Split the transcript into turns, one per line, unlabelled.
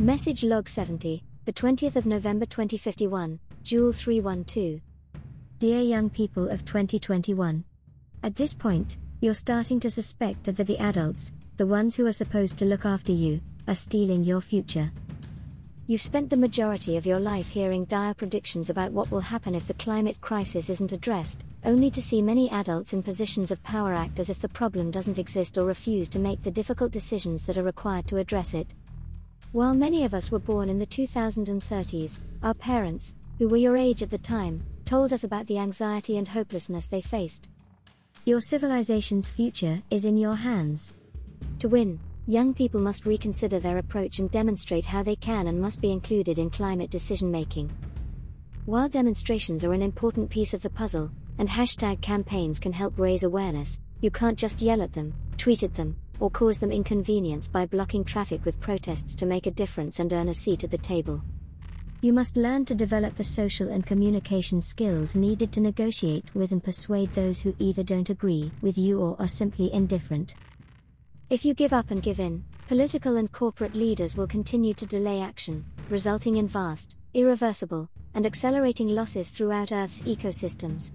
Message log 70, the 20th of November 2051, JEWL 312.
Dear young people of 2021. At this point, you're starting to suspect that the adults, the ones who are supposed to look after you, are stealing your future.
You've spent the majority of your life hearing dire predictions about what will happen if the climate crisis isn't addressed, only to see many adults in positions of power act as if the problem doesn't exist or refuse to make the difficult decisions that are required to address it. While many of us were born in the 2030s, our parents, who were your age at the time, told us about the anxiety and hopelessness they faced.
Your civilization's future is in your hands.
To win, young people must reconsider their approach and demonstrate how they can and must be included in climate decision making. While demonstrations are an important piece of the puzzle, and hashtag campaigns can help raise awareness, you can't just yell at them, tweet at them, or cause them inconvenience by blocking traffic with protests to make a difference and earn a seat at the table.
You must learn to develop the social and communication skills needed to negotiate with and persuade those who either don't agree with you or are simply indifferent.
If you give up and give in, political and corporate leaders will continue to delay action, resulting in vast, irreversible, and accelerating losses throughout Earth's ecosystems.